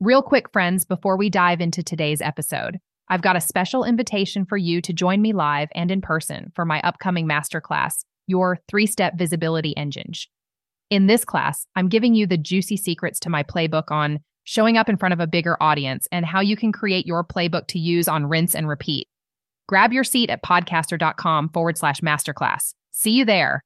Real quick, friends, before we dive into today's episode, I've got a special invitation for you to join me live and in person for my upcoming masterclass, Your Three Step Visibility Engine. In this class, I'm giving you the juicy secrets to my playbook on showing up in front of a bigger audience and how you can create your playbook to use on rinse and repeat. Grab your seat at podcasther.com forward slash masterclass. See you there.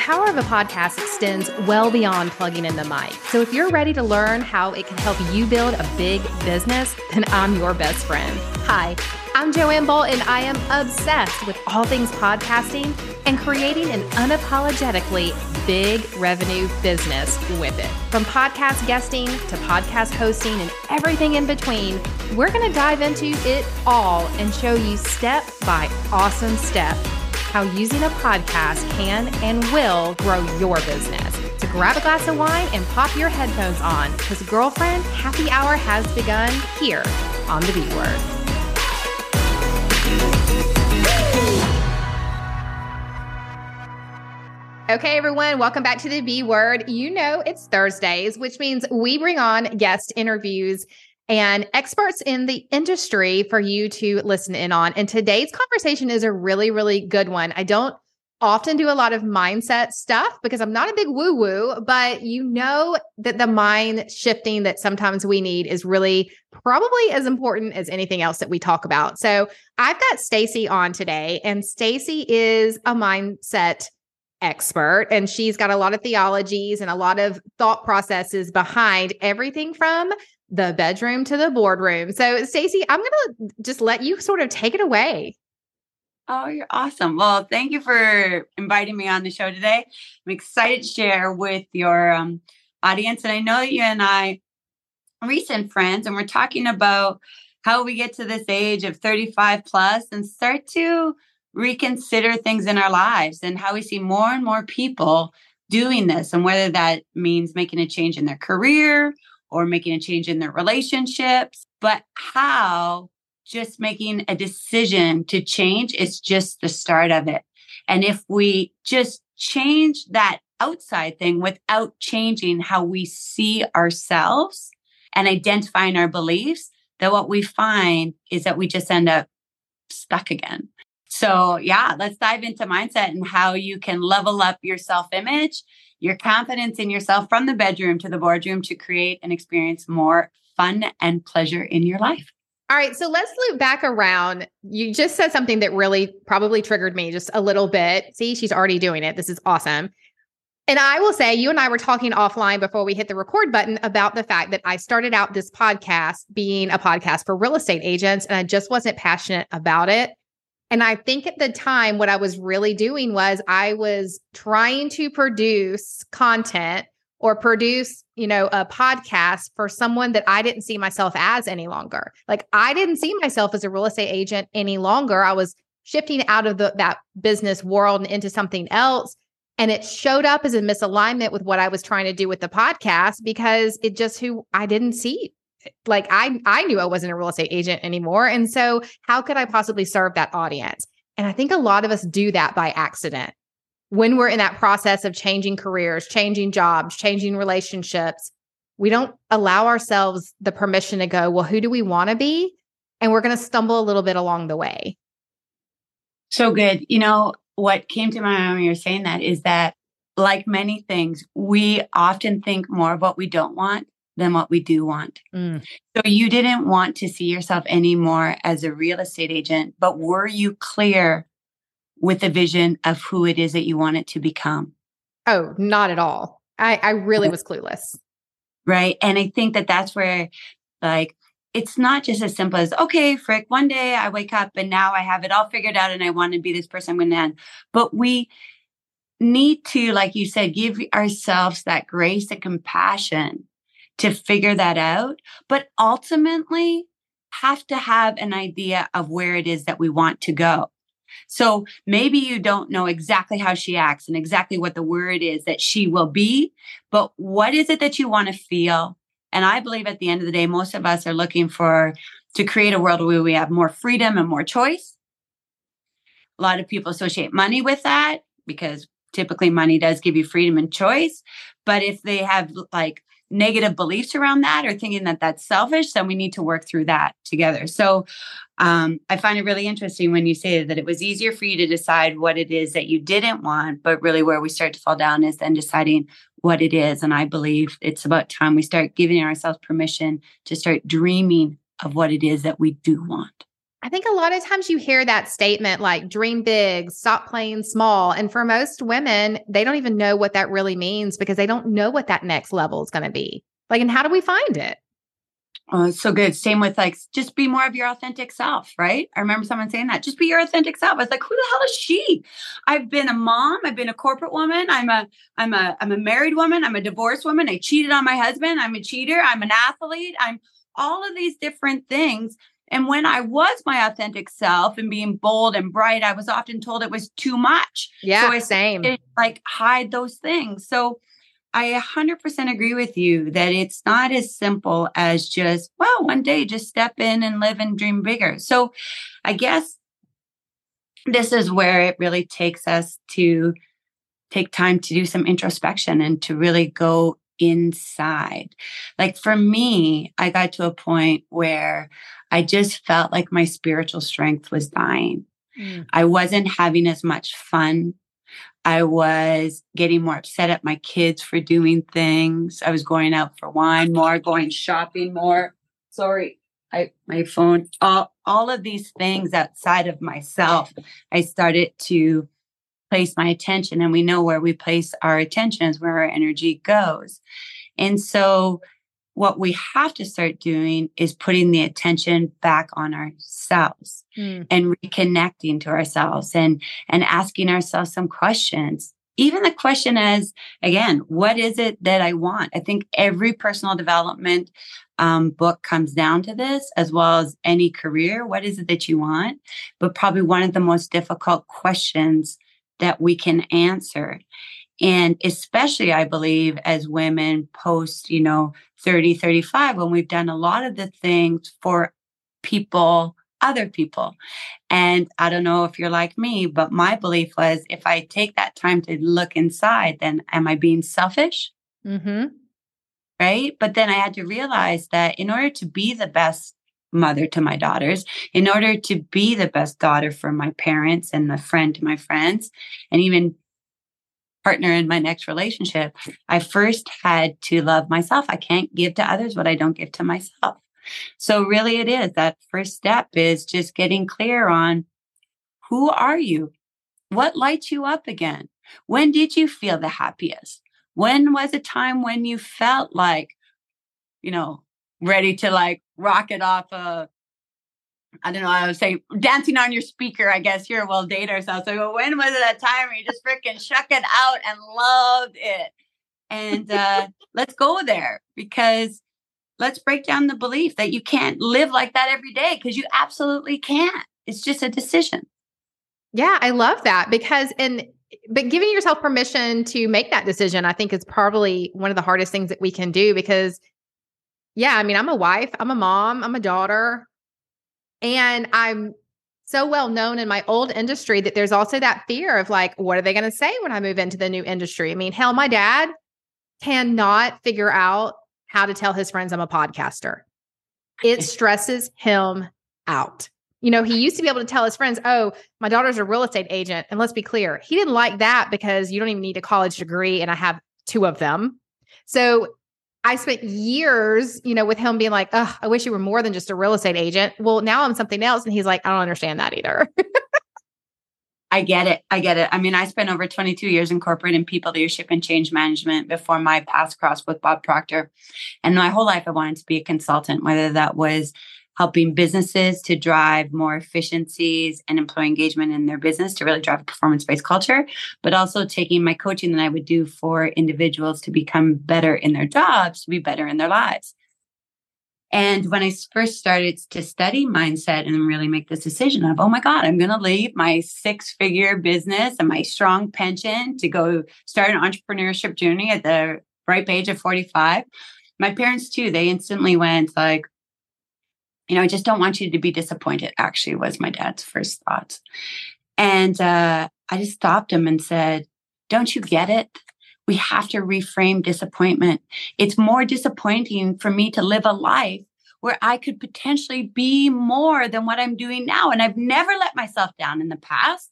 Power of a podcast extends well beyond plugging in the mic. So if you're ready to learn how it can help you build a big business, then I'm your best friend. Hi, I'm Joanne Bolt, and I am obsessed with all things podcasting and creating an unapologetically big revenue business with it. From podcast guesting to podcast hosting and everything in between, we're going to dive into it all and show you step by awesome step how using a podcast can and will grow your business. So grab a glass of wine and pop your headphones on because, girlfriend, happy hour has begun here on the B Word. Okay, everyone, welcome back to the B Word. You know it's Thursdays, which means we bring on guest interviews and experts in the industry for you to listen in on. And today's conversation is a really, really good one. I don't often do a lot of mindset stuff because I'm not a big woo woo, but you know that the mind shifting that sometimes we need is really probably as important as anything else that we talk about. So I've got Stacy on today, and Stacy is a mindset expert and she's got a lot of theologies and a lot of thought processes behind everything from the bedroom to the boardroom. So, Stacy, I'm going to just let you sort of take it away. Oh, you're awesome. Well, thank you for inviting me on the show today. I'm excited to share with your um, audience. And I know you and I recent friends, and we're talking about how we get to this age of 35 plus and start to reconsider things in our lives and how we see more and more people doing this, and whether that means making a change in their career or making a change in their relationships, but how just making a decision to change is just the start of it. And if we just change that outside thing without changing how we see ourselves and identifying our beliefs, then what we find is that we just end up stuck again. So, yeah, let's dive into mindset and how you can level up your self image your confidence in yourself from the bedroom to the boardroom to create and experience more fun and pleasure in your life. All right, so let's loop back around. You just said something that really probably triggered me just a little bit. See, she's already doing it. This is awesome. And I will say, you and I were talking offline before we hit the record button about the fact that I started out this podcast being a podcast for real estate agents, and I just wasn't passionate about it. And I think at the time, what I was really doing was I was trying to produce content or produce, you know, a podcast for someone that I didn't see myself as any longer. Like I didn't see myself as a real estate agent any longer. I was shifting out of the, that business world and into something else. And it showed up as a misalignment with what I was trying to do with the podcast because it just who I didn't see like I I knew I wasn't a real estate agent anymore. And so how could I possibly serve that audience? And I think a lot of us do that by accident. When we're in that process of changing careers, changing jobs, changing relationships, we don't allow ourselves the permission to go, well, who do we want to be? And we're going to stumble a little bit along the way. So good. You know, what came to my mind when you're saying that is that, like many things, we often think more of what we don't want than what we do want. Mm. So you didn't want to see yourself anymore as a real estate agent, but were you clear with the vision of who it is that you want it to become? Oh, not at all. I, I really was clueless. Right. And I think that that's where, like, it's not just as simple as, okay, Frick, one day I wake up and now I have it all figured out and I want to be this person I'm going to end. But we need to, like you said, give ourselves that grace and compassion to figure that out, but ultimately have to have an idea of where it is that we want to go. So maybe you don't know exactly how she acts and exactly what the word is that she will be, but what is it that you want to feel? And I believe at the end of the day, most of us are looking for to create a world where we have more freedom and more choice. A lot of people associate money with that because typically money does give you freedom and choice. But if they have like negative beliefs around that or thinking that that's selfish, then we need to work through that together. So um, I find it really interesting when you say that it was easier for you to decide what it is that you didn't want, but really where we start to fall down is then deciding what it is. And I believe it's about time we start giving ourselves permission to start dreaming of what it is that we do want. I think a lot of times you hear that statement like dream big, stop playing small. And for most women, they don't even know what that really means because they don't know what that next level is going to be. Like, and how do we find it? Oh, so good. Same with like, just be more of your authentic self, right? I remember someone saying that. Just be your authentic self. I was like, who the hell is she? I've been a mom. I've been a corporate woman. I'm a, I'm a, I'm a married woman. I'm a divorced woman. I cheated on my husband. I'm a cheater. I'm an athlete. I'm all of these different things. And when I was my authentic self and being bold and bright, I was often told it was too much. Yeah, so I same. like hide those things. So I 100% agree with you that it's not as simple as just, well, one day just step in and live and dream bigger. So I guess this is where it really takes us to take time to do some introspection and to really go inside. Like for me, I got to a point where I just felt like my spiritual strength was dying. Mm. I wasn't having as much fun. I was getting more upset at my kids for doing things. I was going out for wine more, going shopping more. Sorry, I my phone. All all of these things outside of myself, I started to place my attention, and we know where we place our attention is where our energy goes. And so what we have to start doing is putting the attention back on ourselves mm. and reconnecting to ourselves and and asking ourselves some questions even the question is again what is it that i want i think every personal development um, book comes down to this as well as any career what is it that you want but probably one of the most difficult questions that we can answer and especially, I believe, as women post, you know, 30, 35, when we've done a lot of the things for people, other people. And I don't know if you're like me, but my belief was if I take that time to look inside, then am I being selfish? Mm-hmm. Right. But then I had to realize that in order to be the best mother to my daughters, in order to be the best daughter for my parents and the friend to my friends, and even partner in my next relationship, I first had to love myself. I can't give to others what I don't give to myself. So really it is that first step is just getting clear on who are you? What lights you up again? When did you feel the happiest? When was a time when you felt like, you know, ready to like rocket off a I don't know, I would say dancing on your speaker, I guess here we'll date ourselves. So when was it that time where you just freaking shuck it out and loved it? And uh, let's go there because let's break down the belief that you can't live like that every day because you absolutely can't. It's just a decision. Yeah, I love that because in but giving yourself permission to make that decision, I think is probably one of the hardest things that we can do because yeah, I mean, I'm a wife, I'm a mom, I'm a daughter, and I'm so well known in my old industry that there's also that fear of like, what are they going to say when I move into the new industry? I mean, hell, my dad cannot figure out how to tell his friends I'm a podcaster. It stresses him out. You know, he used to be able to tell his friends, oh, my daughter's a real estate agent. And let's be clear, he didn't like that because you don't even need a college degree. And I have two of them. So I spent years, you know, with him being like, I wish you were more than just a real estate agent. Well, now I'm something else. And he's like, I don't understand that either. I get it. I get it. I mean, I spent over 22 years in corporate and people leadership and change management before my paths crossed with Bob Proctor. And my whole life, I wanted to be a consultant, whether that was helping businesses to drive more efficiencies and employee engagement in their business to really drive a performance based culture, but also taking my coaching that I would do for individuals to become better in their jobs, to be better in their lives. And when I first started to study mindset and really make this decision of, oh my God, I'm going to leave my six figure business and my strong pension to go start an entrepreneurship journey at the ripe age of 45. My parents, too, they instantly went like, you know, I just don't want you to be disappointed, actually, was my dad's first thought. And uh, I just stopped him and said, Don't you get it? We have to reframe disappointment. It's more disappointing for me to live a life where I could potentially be more than what I'm doing now. And I've never let myself down in the past.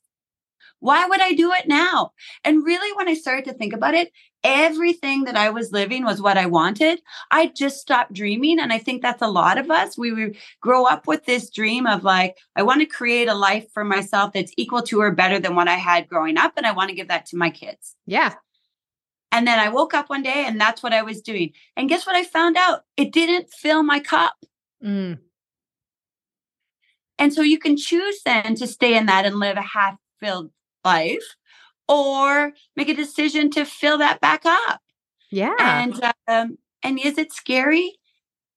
Why would I do it now? And really, when I started to think about it, everything that I was living was what I wanted. I just stopped dreaming. And I think that's a lot of us. We grow up with this dream of like, I want to create a life for myself that's equal to or better than what I had growing up. And I want to give that to my kids. Yeah. And then I woke up one day and that's what I was doing. And guess what I found out? It didn't fill my cup. Mm. And so you can choose then to stay in that and live a half filled life or make a decision to fill that back up. Yeah. And um, and is it scary?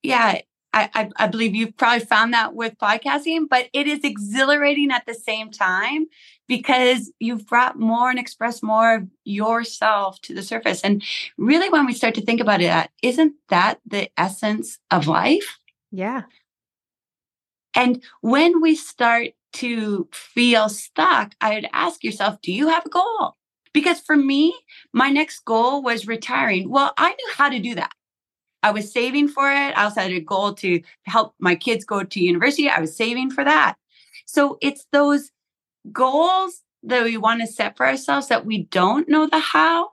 Yeah, I, I, I believe you've probably found that with podcasting, but it is exhilarating at the same time because you've brought more and expressed more of yourself to the surface. And really, when we start to think about it, isn't that the essence of life? Yeah. And when we start to feel stuck, I would ask yourself, do you have a goal? Because for me, my next goal was retiring. Well, I knew how to do that. I was saving for it. I also had a goal to help my kids go to university. I was saving for that. So it's those goals that we want to set for ourselves that we don't know the how,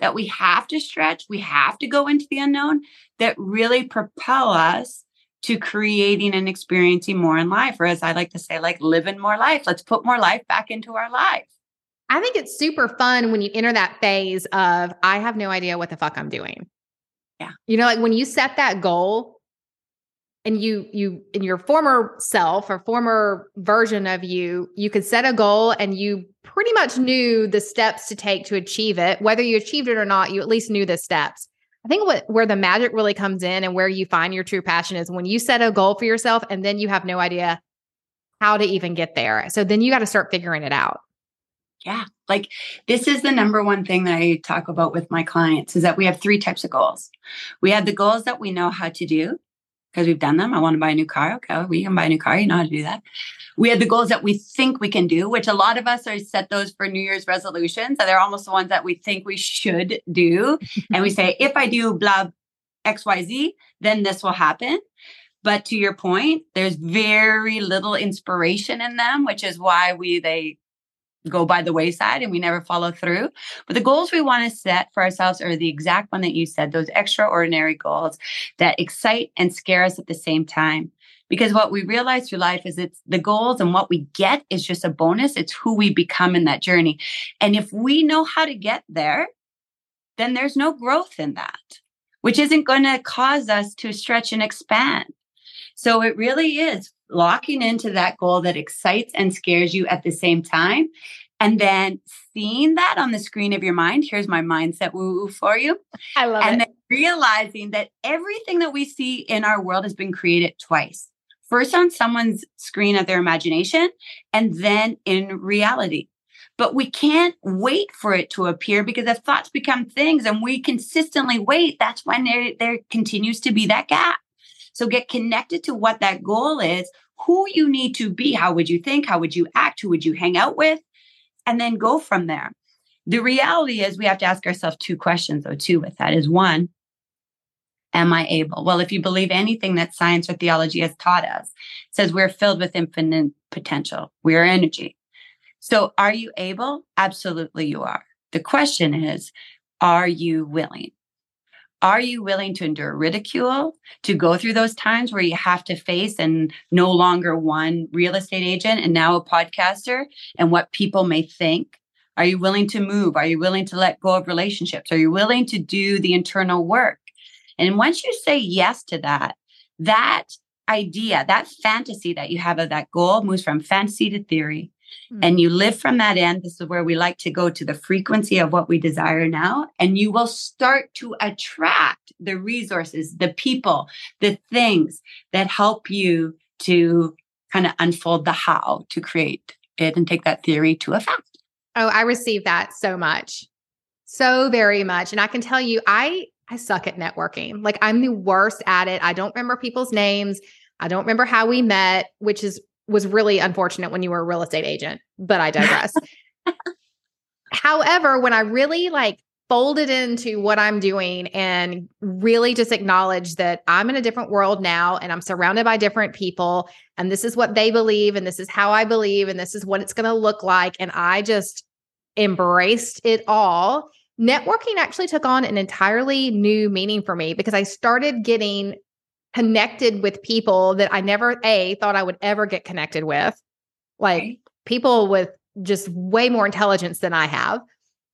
that we have to stretch, we have to go into the unknown that really propel us to creating and experiencing more in life, or as I like to say, like living more life. Let's put more life back into our life. I think it's super fun when you enter that phase of, I have no idea what the fuck I'm doing. Yeah. You know, like when you set that goal and you, you, in your former self or former version of you, you could set a goal and you pretty much knew the steps to take to achieve it. Whether you achieved it or not, you at least knew the steps. I think what where the magic really comes in and where you find your true passion is when you set a goal for yourself and then you have no idea how to even get there. So then you got to start figuring it out. Yeah. Like this is the number one thing that I talk about with my clients is that we have three types of goals. We have the goals that we know how to do because we've done them. I want to buy a new car. Okay, we can buy a new car. You know how to do that. We have the goals that we think we can do, which a lot of us are set those for New Year's resolutions. So they're almost the ones that we think we should do. and we say, if I do blah XYZ, then this will happen. But to your point, there's very little inspiration in them, which is why we they go by the wayside and we never follow through. But the goals we want to set for ourselves are the exact one that you said, those extraordinary goals that excite and scare us at the same time. Because what we realize through life is it's the goals and what we get is just a bonus. It's who we become in that journey. And if we know how to get there, then there's no growth in that, which isn't going to cause us to stretch and expand. So it really is locking into that goal that excites and scares you at the same time. And then seeing that on the screen of your mind, here's my mindset woo woo for you. I love and it. And then realizing that everything that we see in our world has been created twice first on someone's screen of their imagination and then in reality. But we can't wait for it to appear because if thoughts become things and we consistently wait, that's when there, there continues to be that gap. So get connected to what that goal is, who you need to be. How would you think? How would you act? Who would you hang out with? And then go from there. The reality is we have to ask ourselves two questions, though, too, with that is one, am I able? Well, if you believe anything that science or theology has taught us, says we're filled with infinite potential. We are energy. So are you able? Absolutely you are. The question is, are you willing? Are you willing to endure ridicule, to go through those times where you have to face and no longer one real estate agent and now a podcaster and what people may think? Are you willing to move? Are you willing to let go of relationships? Are you willing to do the internal work? And once you say yes to that, that idea, that fantasy that you have of that goal moves from fantasy to theory. Mm-hmm. And you live from that end. This is where we like to go to the frequency of what we desire now. And you will start to attract the resources, the people, the things that help you to kind of unfold the how to create it and take that theory to effect. Oh, I receive that so much. So very much. And I can tell you, I I suck at networking. Like I'm the worst at it. I don't remember people's names. I don't remember how we met, which is was really unfortunate when you were a real estate agent, but I digress. however, when I really like folded into what I'm doing and really just acknowledge that I'm in a different world now and I'm surrounded by different people and this is what they believe and this is how I believe and this is what it's going to look like and I just embraced it all. Networking actually took on an entirely new meaning for me because I started getting connected with people that I never a thought I would ever get connected with. Like people with just way more intelligence than I have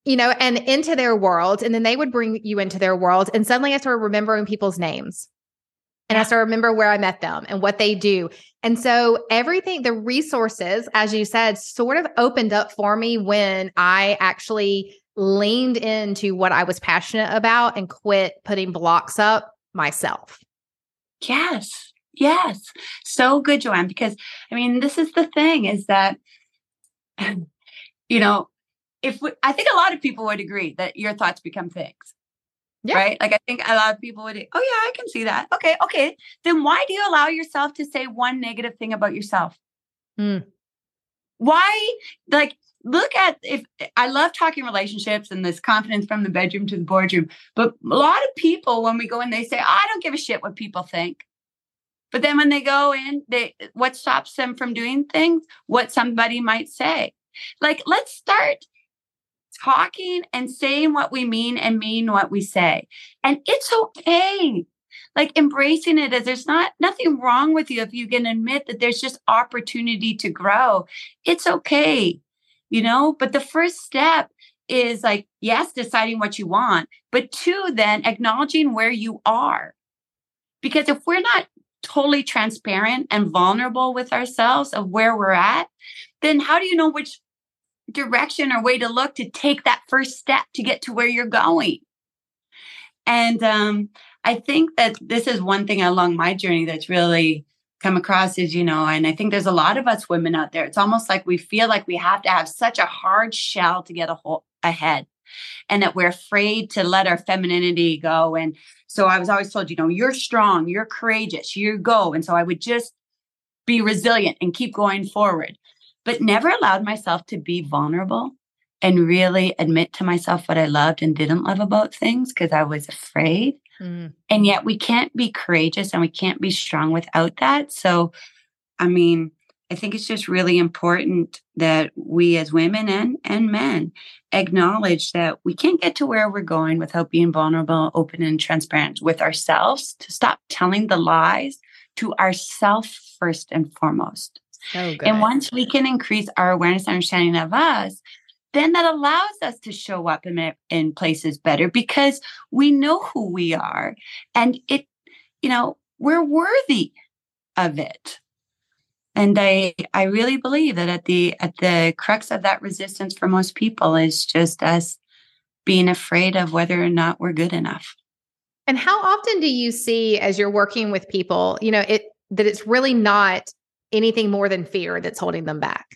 you know, and into their world. And then they would bring you into their world. And suddenly I started remembering people's names. And I started remember where I met them and what they do. And so everything, the resources, as you said, sort of opened up for me when I actually leaned into what I was passionate about and quit putting blocks up myself. Yes. Yes. So good, Joanne, because I mean, this is the thing is that, you know, if we, I think a lot of people would agree that your thoughts become things. Yeah. Right. Like I think a lot of people would, oh, yeah, I can see that. Okay. Okay. Then why do you allow yourself to say one negative thing about yourself? Mm. Why, like, look at if I love talking relationships and this confidence from the bedroom to the boardroom, but a lot of people, when we go in, they say, oh, I don't give a shit what people think. But then when they go in, they what stops them from doing things? What somebody might say. Like, let's start talking and saying what we mean and mean what we say. And it's okay. Like embracing it as there's not nothing wrong with you if you can admit that there's just opportunity to grow. It's okay, you know? But the first step is like, yes, deciding what you want, but two, then acknowledging where you are. Because if we're not totally transparent and vulnerable with ourselves of where we're at, then how do you know which direction or way to look to take that first step to get to where you're going. And um, I think that this is one thing along my journey that's really come across is, you know, and I think there's a lot of us women out there. It's almost like we feel like we have to have such a hard shell to get a whole, ahead and that we're afraid to let our femininity go. And so I was always told, you know, you're strong, you're courageous, you go. And so I would just be resilient and keep going forward but never allowed myself to be vulnerable and really admit to myself what I loved and didn't love about things because I was afraid. Mm. And yet we can't be courageous and we can't be strong without that. So, I mean, I think it's just really important that we as women and, and men acknowledge that we can't get to where we're going without being vulnerable, open, and transparent with ourselves to stop telling the lies to ourselves first and foremost. So and once we can increase our awareness and understanding of us, then that allows us to show up in, in places better because we know who we are and it, you know, we're worthy of it. And I, I really believe that at the at the crux of that resistance for most people is just us being afraid of whether or not we're good enough. And how often do you see as you're working with people, you know, it that it's really not anything more than fear that's holding them back?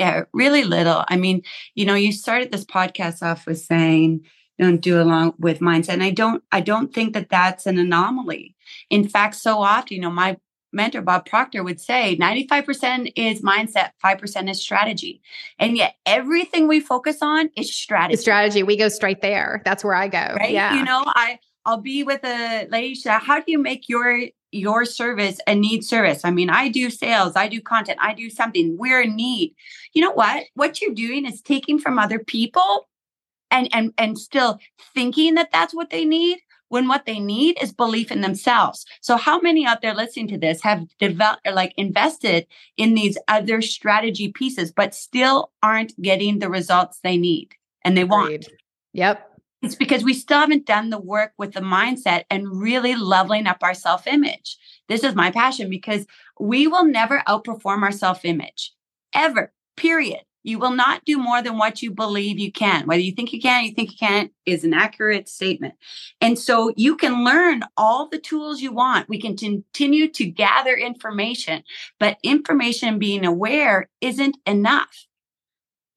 Yeah, really little. I mean, you know, you started this podcast off with saying, don't do along with mindset. And I don't, I don't think that that's an anomaly. In fact, so often, you know, my mentor Bob Proctor would say 95% is mindset, 5% is strategy. And yet everything we focus on is strategy. Strategy. We go straight there. That's where I go. Right. Yeah. You know, I I'll be with a lady. She said, How do you make your your service a need service. I mean, I do sales, I do content, I do something. We're in need. You know what? What you're doing is taking from other people and and and still thinking that that's what they need when what they need is belief in themselves. So how many out there listening to this have developed or like invested in these other strategy pieces but still aren't getting the results they need and they want? Yep. It's because we still haven't done the work with the mindset and really leveling up our self image. This is my passion because we will never outperform our self image ever, period. You will not do more than what you believe you can. Whether you think you can, you think you can't is an accurate statement. And so you can learn all the tools you want. We can continue to gather information, but information being aware isn't enough.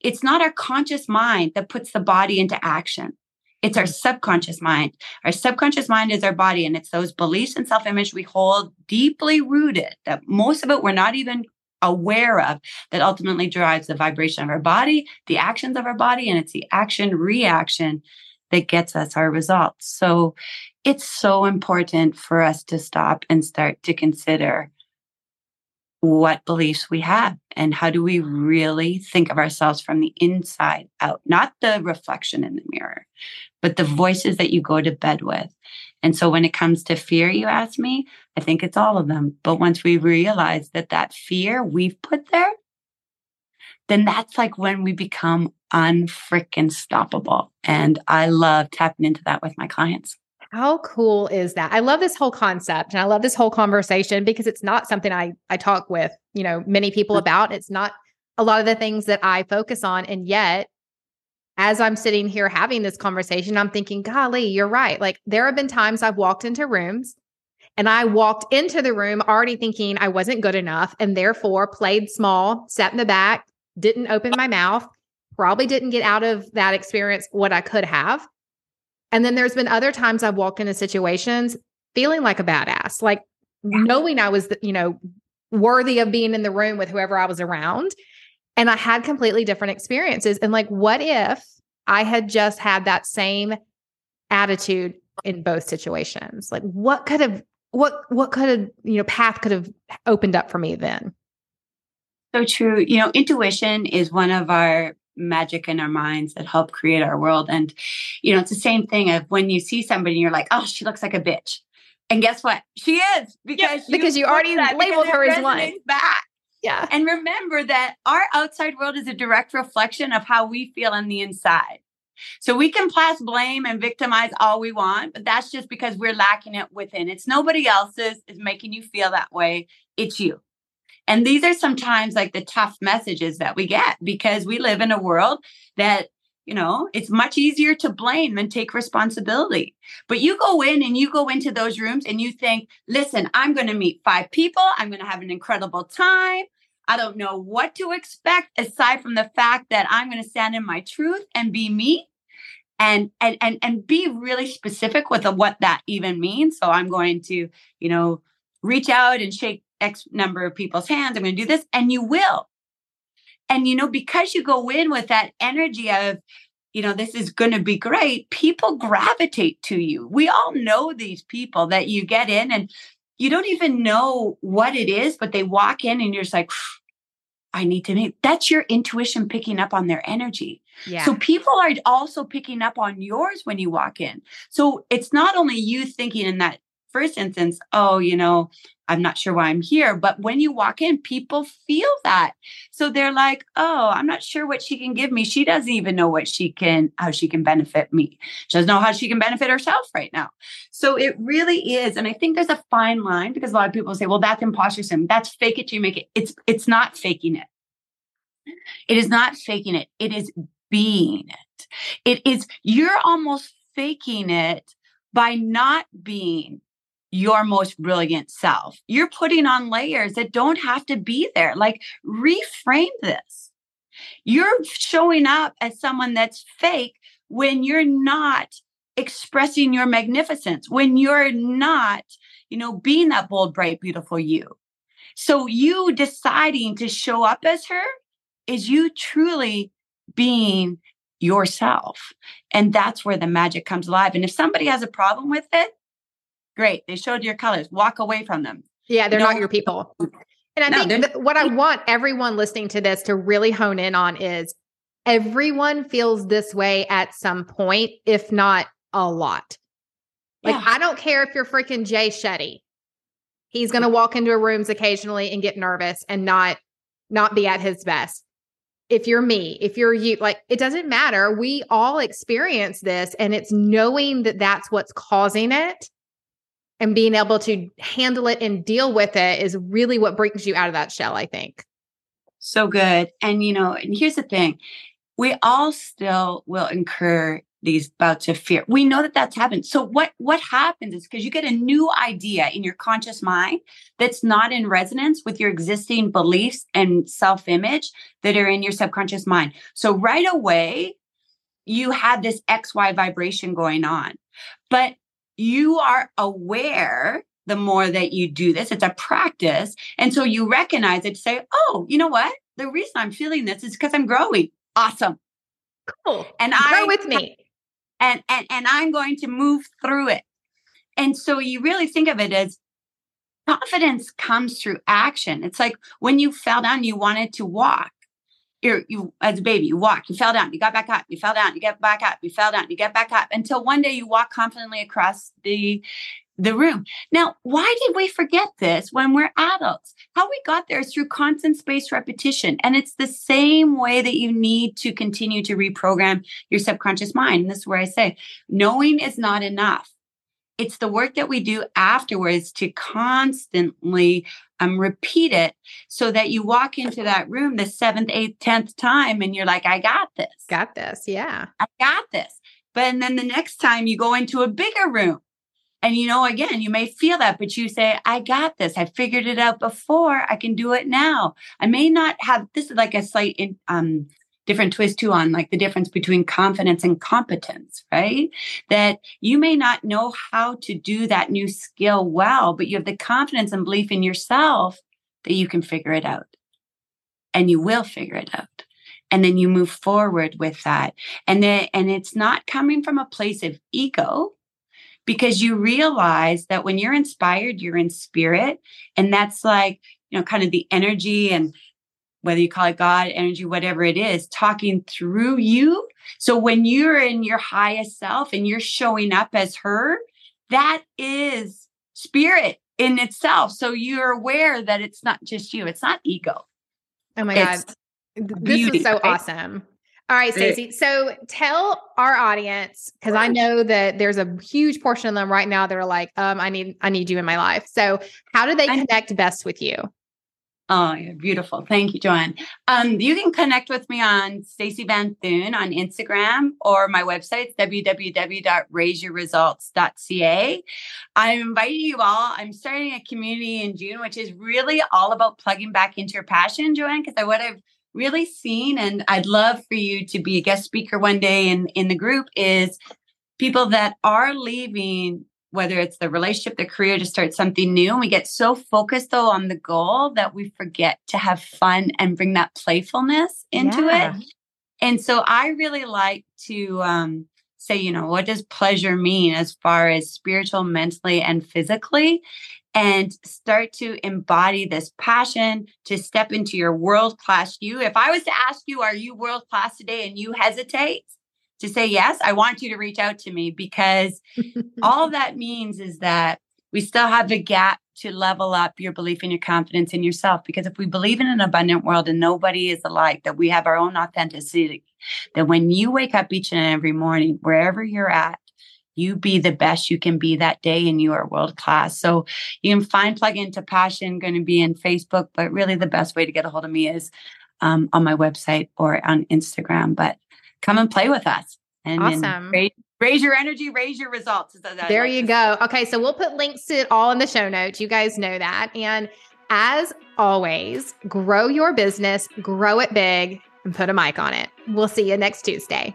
It's not our conscious mind that puts the body into action. It's our subconscious mind. Our subconscious mind is our body, and it's those beliefs and self image we hold deeply rooted that most of it we're not even aware of that ultimately drives the vibration of our body, the actions of our body, and it's the action reaction that gets us our results. So it's so important for us to stop and start to consider what beliefs we have and how do we really think of ourselves from the inside out, not the reflection in the mirror, but the voices that you go to bed with. And so when it comes to fear, you ask me, I think it's all of them. But once we realize that that fear we've put there, then that's like when we become unfreaking stoppable. And I love tapping into that with my clients. How cool is that? I love this whole concept and I love this whole conversation because it's not something I I talk with, you know, many people mm. about. It's not a lot of the things that I focus on and yet as I'm sitting here having this conversation, I'm thinking, golly, you're right. Like there have been times I've walked into rooms and I walked into the room already thinking I wasn't good enough and therefore played small, sat in the back, didn't open my mouth, probably didn't get out of that experience what I could have. And then there's been other times I've walked into situations feeling like a badass, like yeah. knowing I was, you know, worthy of being in the room with whoever I was around. And I had completely different experiences. And like, what if I had just had that same attitude in both situations? Like, what could have, what, what could have, you know, path could have opened up for me then? So true. You know, intuition is one of our magic in our minds that help create our world. And, you know, it's the same thing of when you see somebody and you're like, oh, she looks like a bitch. And guess what? She is because because you, you already labeled her as one. Back. Yeah. And remember that our outside world is a direct reflection of how we feel on the inside. So we can pass blame and victimize all we want, but that's just because we're lacking it within. It's nobody else's is making you feel that way. It's you. And these are sometimes like the tough messages that we get because we live in a world that, you know, it's much easier to blame than take responsibility. But you go in and you go into those rooms and you think, listen, I'm going to meet five people. I'm going to have an incredible time. I don't know what to expect aside from the fact that I'm going to stand in my truth and be me and and and and be really specific with what that even means. So I'm going to, you know, reach out and shake X number of people's hands. I'm going to do this. And you will. And, you know, because you go in with that energy of, you know, this is going to be great, people gravitate to you. We all know these people that you get in and you don't even know what it is, but they walk in and you're just like, I need to make that's your intuition picking up on their energy. Yeah. So people are also picking up on yours when you walk in. So it's not only you thinking in that first instance, oh, you know, I'm not sure why I'm here. But when you walk in, people feel that. So they're like, oh, I'm not sure what she can give me. She doesn't even know what she can, how she can benefit me. She doesn't know how she can benefit herself right now. So it really is. And I think there's a fine line because a lot of people say, well, that's imposter syndrome. That's fake it till you make it. It's it's not faking it. It is not faking it. It is being it. It is, you're almost faking it by not being your most brilliant self. You're putting on layers that don't have to be there. Like, reframe this. You're showing up as someone that's fake when you're not expressing your magnificence, when you're not, you know, being that bold, bright, beautiful you. So, you deciding to show up as her is you truly being yourself. And that's where the magic comes alive. And if somebody has a problem with it, Great. They showed your colors. Walk away from them. Yeah, they're no. not your people. And I no, think th- what I want everyone listening to this to really hone in on is everyone feels this way at some point, if not a lot. Like, yeah. I don't care if you're freaking Jay Shetty. He's going to walk into rooms occasionally and get nervous and not not be at his best. If you're me, if you're you, like it doesn't matter. We all experience this and it's knowing that that's what's causing it and being able to handle it and deal with it is really what brings you out of that shell, I think. So good. And, you know, and here's the thing we all still will incur these bouts of fear. We know that that's happened. So what what happens is because you get a new idea in your conscious mind that's not in resonance with your existing beliefs and self-image that are in your subconscious mind. So right away you had this XY vibration going on. But you are aware the more that you do this. It's a practice. And so you recognize it, say, oh, you know what? The reason I'm feeling this is because I'm growing. Awesome. Cool. And Grow I with me. and and and I'm going to move through it. And so you really think of it as confidence comes through action. It's like when you fell down, you wanted to walk. You're, you as a baby, you walk, you fell down, you got back up, you fell down, you get back up, you fell down, you get back up until one day you walk confidently across the the room. Now, why did we forget this when we're adults? How we got there is through constant spaced repetition. And it's the same way that you need to continue to reprogram your subconscious mind. And this is where I say, knowing is not enough. It's the work that we do afterwards to constantly um, repeat it so that you walk into that room the seventh, eighth, tenth time and you're like, I got this. Got this. Yeah. I got this. But and then the next time you go into a bigger room and you know, again, you may feel that, but you say, I got this. I figured it out before. I can do it now. I may not have this is like a slight in, um, different twist too on like the difference between confidence and competence, right? That you may not know how to do that new skill well, but you have the confidence and belief in yourself that you can figure it out. And you will figure it out. And then you move forward with that. And then and it's not coming from a place of ego because you realize that when you're inspired, you're in spirit. And that's like, you know, kind of the energy and whether you call it God, energy, whatever it is, talking through you. So when you're in your highest self and you're showing up as her, that is spirit in itself. So you're aware that it's not just you, it's not ego. Oh my It's God. This is so right? awesome. All right, Stacey. So tell our audience, because I know that there's a huge portion of them right now that are like, um, I need, I need you in my life. So how do they connect best with you? Oh, yeah, beautiful. Thank you, Joanne. Um, you can connect with me on Stacey Vanthuyne on Instagram or my website, www.raiseyourresults.ca. I'm inviting you all. I'm starting a community in June, which is really all about plugging back into your passion, Joanne, because what I've really seen, and I'd love for you to be a guest speaker one day in, in the group, is people that are leaving whether it's the relationship, the career, to start something new. And we get so focused though on the goal that we forget to have fun and bring that playfulness into Yeah. it. And so I really like to um, say, you know, what does pleasure mean as far as spiritual, mentally, and physically? And start to embody this passion to step into your world class you. If I was to ask you, are you world class today? And you hesitate to say yes, I want you to reach out to me because all that means is that we still have a gap to level up your belief and your confidence in yourself. Because if we believe in an abundant world and nobody is alike, that we have our own authenticity, that when you wake up each and every morning, wherever you're at, you be the best you can be that day and you are world class. So you can find Plug Into Passion, going to be in Facebook, but really the best way to get a hold of me is um, on my website or on Instagram. But come and play with us. And, and raise, raise your energy, raise your results. There you go. Okay, so we'll put links to it all in the show notes. You guys know that. And as always, grow your business, grow it big, and put a mic on it. We'll see you next Tuesday.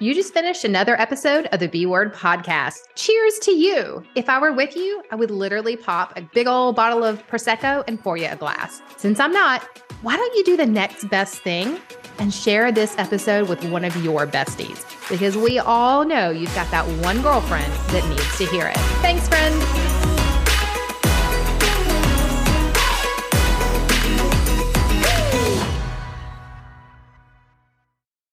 You just finished another episode of the B Word podcast. Cheers to you. If I were with you, I would literally pop a big old bottle of Prosecco and pour you a glass. Since I'm not, why don't you do the next best thing and share this episode with one of your besties? Because we all know you've got that one girlfriend that needs to hear it. Thanks, friend.